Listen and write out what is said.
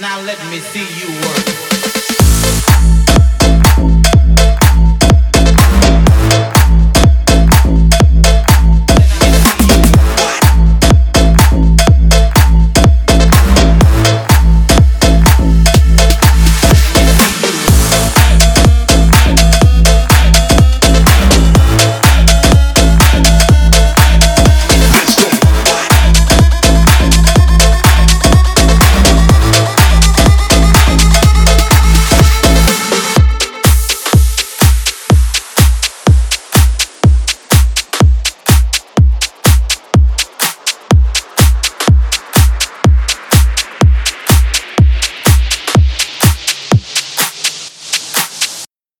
Now let me see you work.